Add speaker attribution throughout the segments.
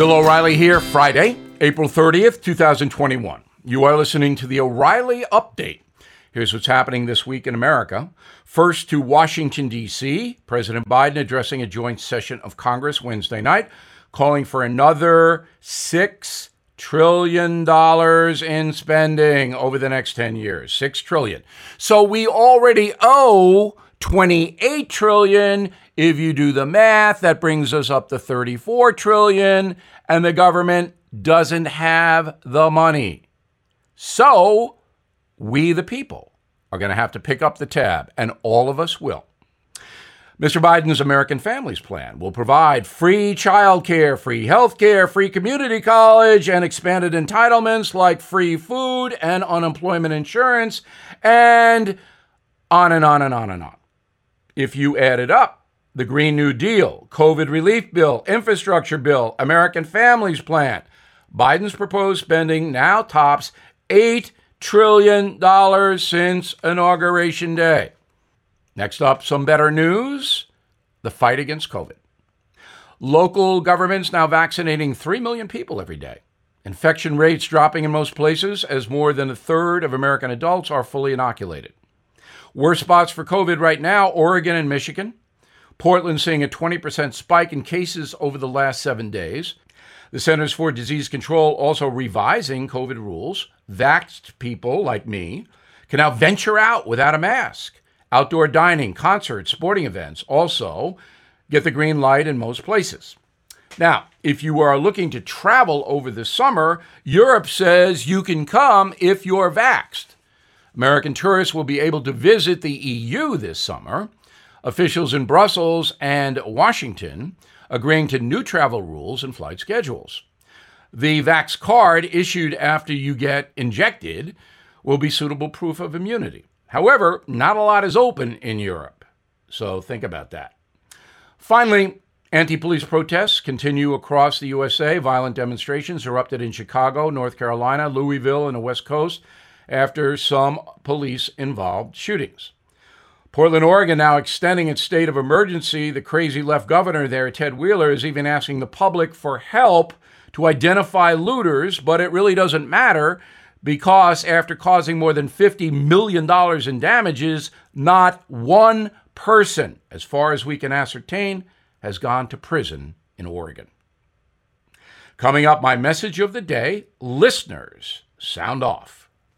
Speaker 1: Bill O'Reilly here, Friday, April 30th, 2021. You are listening to the O'Reilly Update. Here's what's happening this week in America. First to Washington, D.C., President Biden addressing a joint session of Congress Wednesday night, calling for another $6 trillion in spending over the next 10 years. 6 trillion. So we already owe 28 trillion. If you do the math, that brings us up to 34 trillion, and the government doesn't have the money. So, we the people are going to have to pick up the tab, and all of us will. Mr. Biden's American Families Plan will provide free child care, free health care, free community college, and expanded entitlements like free food and unemployment insurance, and on and on and on and on if you add it up. The Green New Deal, COVID relief bill, infrastructure bill, American Families Plan. Biden's proposed spending now tops $8 trillion since Inauguration Day. Next up, some better news the fight against COVID. Local governments now vaccinating 3 million people every day. Infection rates dropping in most places as more than a third of American adults are fully inoculated. Worst spots for COVID right now Oregon and Michigan. Portland seeing a 20% spike in cases over the last seven days. The Centers for Disease Control also revising COVID rules. Vaxxed people like me can now venture out without a mask. Outdoor dining, concerts, sporting events also get the green light in most places. Now, if you are looking to travel over the summer, Europe says you can come if you're vaxxed. American tourists will be able to visit the EU this summer. Officials in Brussels and Washington agreeing to new travel rules and flight schedules. The Vax card issued after you get injected will be suitable proof of immunity. However, not a lot is open in Europe, so think about that. Finally, anti police protests continue across the USA. Violent demonstrations erupted in Chicago, North Carolina, Louisville, and the West Coast after some police involved shootings. Portland, Oregon, now extending its state of emergency. The crazy left governor there, Ted Wheeler, is even asking the public for help to identify looters, but it really doesn't matter because after causing more than $50 million in damages, not one person, as far as we can ascertain, has gone to prison in Oregon. Coming up, my message of the day listeners, sound off.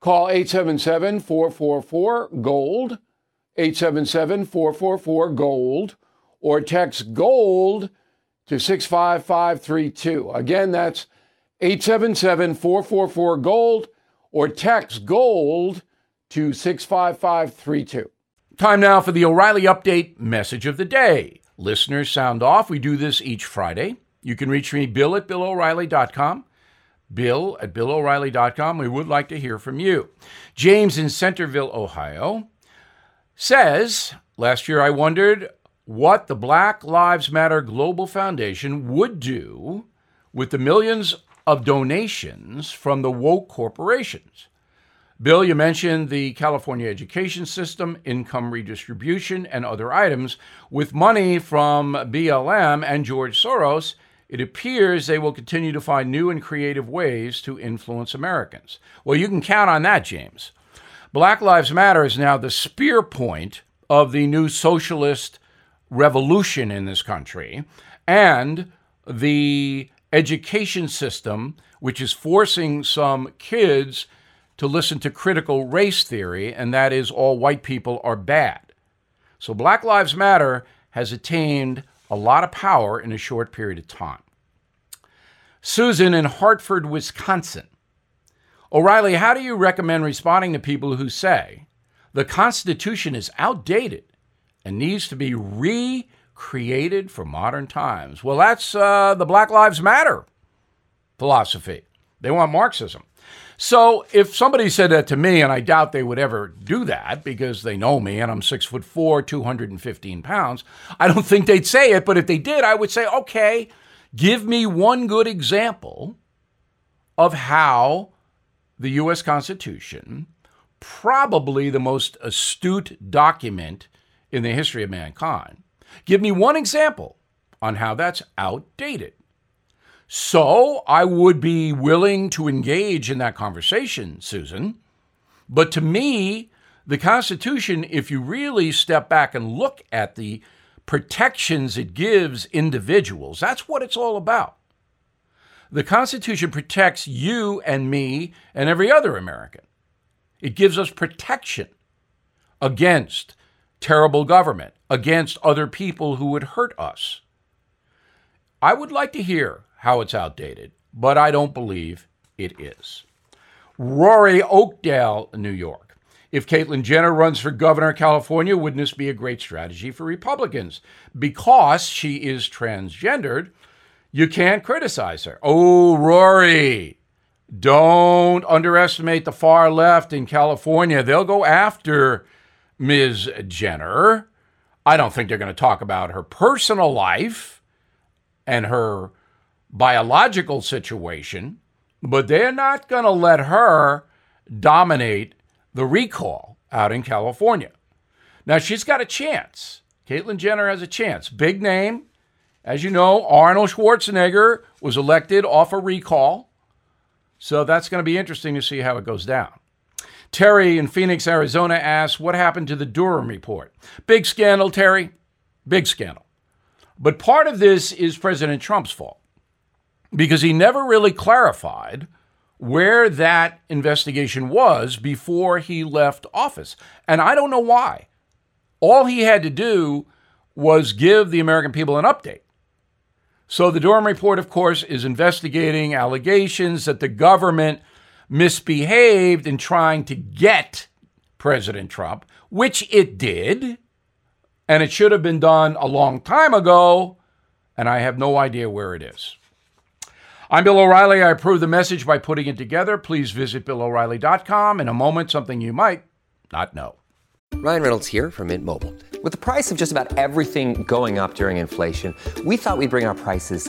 Speaker 2: Call 877 444 GOLD, 877 444 GOLD, or text GOLD to 65532. Again, that's 877 444 GOLD, or text GOLD to 65532.
Speaker 1: Time now for the O'Reilly Update message of the day. Listeners, sound off. We do this each Friday. You can reach me, bill at billo'reilly.com bill at billo'reilly.com. We would like to hear from you. James in Centerville, Ohio says, Last year I wondered what the Black Lives Matter Global Foundation would do with the millions of donations from the woke corporations. Bill, you mentioned the California education system, income redistribution, and other items. With money from BLM and George Soros, it appears they will continue to find new and creative ways to influence Americans. Well, you can count on that, James. Black Lives Matter is now the spear point of the new socialist revolution in this country and the education system which is forcing some kids to listen to critical race theory, and that is all white people are bad. So Black Lives Matter has attained a lot of power in a short period of time. Susan in Hartford, Wisconsin. O'Reilly, how do you recommend responding to people who say the Constitution is outdated and needs to be recreated for modern times? Well, that's uh, the Black Lives Matter philosophy. They want Marxism. So if somebody said that to me, and I doubt they would ever do that because they know me and I'm six foot four, 215 pounds, I don't think they'd say it. But if they did, I would say, okay, give me one good example of how the U.S. Constitution, probably the most astute document in the history of mankind, give me one example on how that's outdated. So I would be willing to engage in that conversation, Susan. But to me, the Constitution, if you really step back and look at the protections it gives individuals, that's what it's all about. The Constitution protects you and me and every other American. It gives us protection against terrible government, against other people who would hurt us. I would like to hear how it's outdated, but I don't believe it is. Rory Oakdale, New York. If Caitlyn Jenner runs for governor of California, wouldn't this be a great strategy for Republicans? Because she is transgendered, you can't criticize her. Oh, Rory, don't underestimate the far left in California. They'll go after Ms. Jenner. I don't think they're going to talk about her personal life and her biological situation, but they're not going to let her dominate the recall out in California. Now, she's got a chance. Caitlyn Jenner has a chance. Big name. As you know, Arnold Schwarzenegger was elected off a recall. So that's going to be interesting to see how it goes down. Terry in Phoenix, Arizona asks, What happened to the Durham report? Big scandal, Terry. Big scandal. But part of this is President Trump's fault because he never really clarified where that investigation was before he left office. And I don't know why. All he had to do was give the American people an update. So the Durham report, of course, is investigating allegations that the government misbehaved in trying to get President Trump, which it did. And it should have been done a long time ago. And I have no idea where it is. I'm Bill O'Reilly. I approve the message by putting it together. Please visit BillO'Reilly.com. In a moment, something you might not know.
Speaker 3: Ryan Reynolds here from Mint Mobile. With the price of just about everything going up during inflation, we thought we'd bring our prices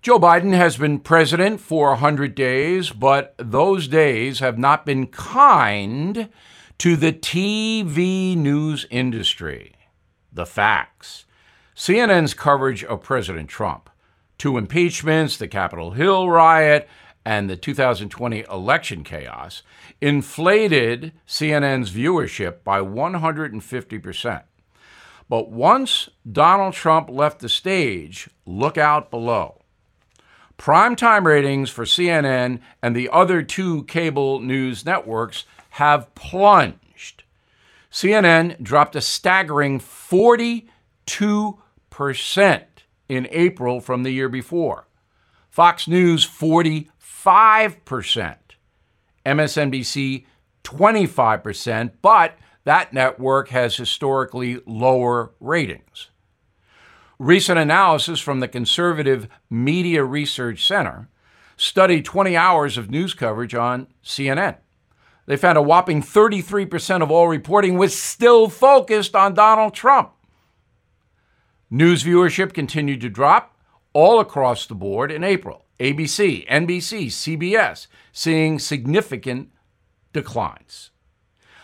Speaker 1: Joe Biden has been president for 100 days, but those days have not been kind to the TV news industry. The facts. CNN's coverage of President Trump, two impeachments, the Capitol Hill riot, and the 2020 election chaos inflated CNN's viewership by 150%. But once Donald Trump left the stage, look out below. Primetime ratings for CNN and the other two cable news networks have plunged. CNN dropped a staggering 42% in April from the year before. Fox News 45%, MSNBC 25%, but that network has historically lower ratings. Recent analysis from the Conservative Media Research Center studied 20 hours of news coverage on CNN. They found a whopping 33% of all reporting was still focused on Donald Trump. News viewership continued to drop all across the board in April. ABC, NBC, CBS seeing significant declines.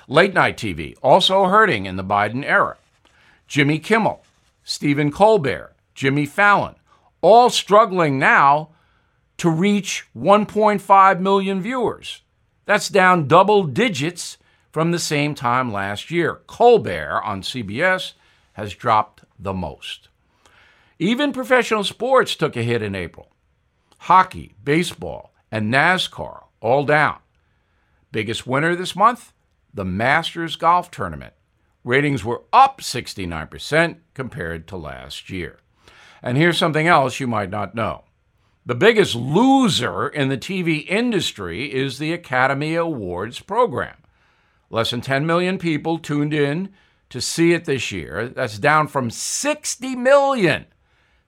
Speaker 1: Late night TV also hurting in the Biden era. Jimmy Kimmel, Stephen Colbert, Jimmy Fallon, all struggling now to reach 1.5 million viewers. That's down double digits from the same time last year. Colbert on CBS has dropped the most. Even professional sports took a hit in April. Hockey, baseball, and NASCAR all down. Biggest winner this month? The Masters Golf Tournament. Ratings were up 69% compared to last year. And here's something else you might not know. The biggest loser in the TV industry is the Academy Awards program. Less than 10 million people tuned in to see it this year. That's down from 60 million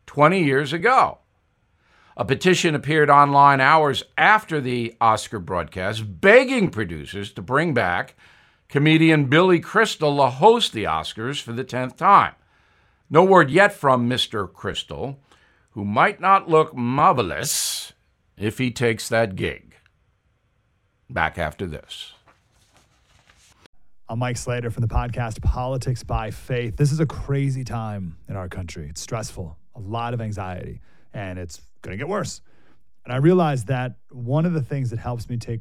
Speaker 1: 20 years ago. A petition appeared online hours after the Oscar broadcast begging producers to bring back comedian Billy Crystal to host the Oscars for the 10th time. No word yet from Mr. Crystal, who might not look marvelous if he takes that gig. Back after this.
Speaker 4: I'm Mike Slater from the podcast Politics by Faith. This is a crazy time in our country. It's stressful, a lot of anxiety, and it's going to get worse. And I realized that one of the things that helps me take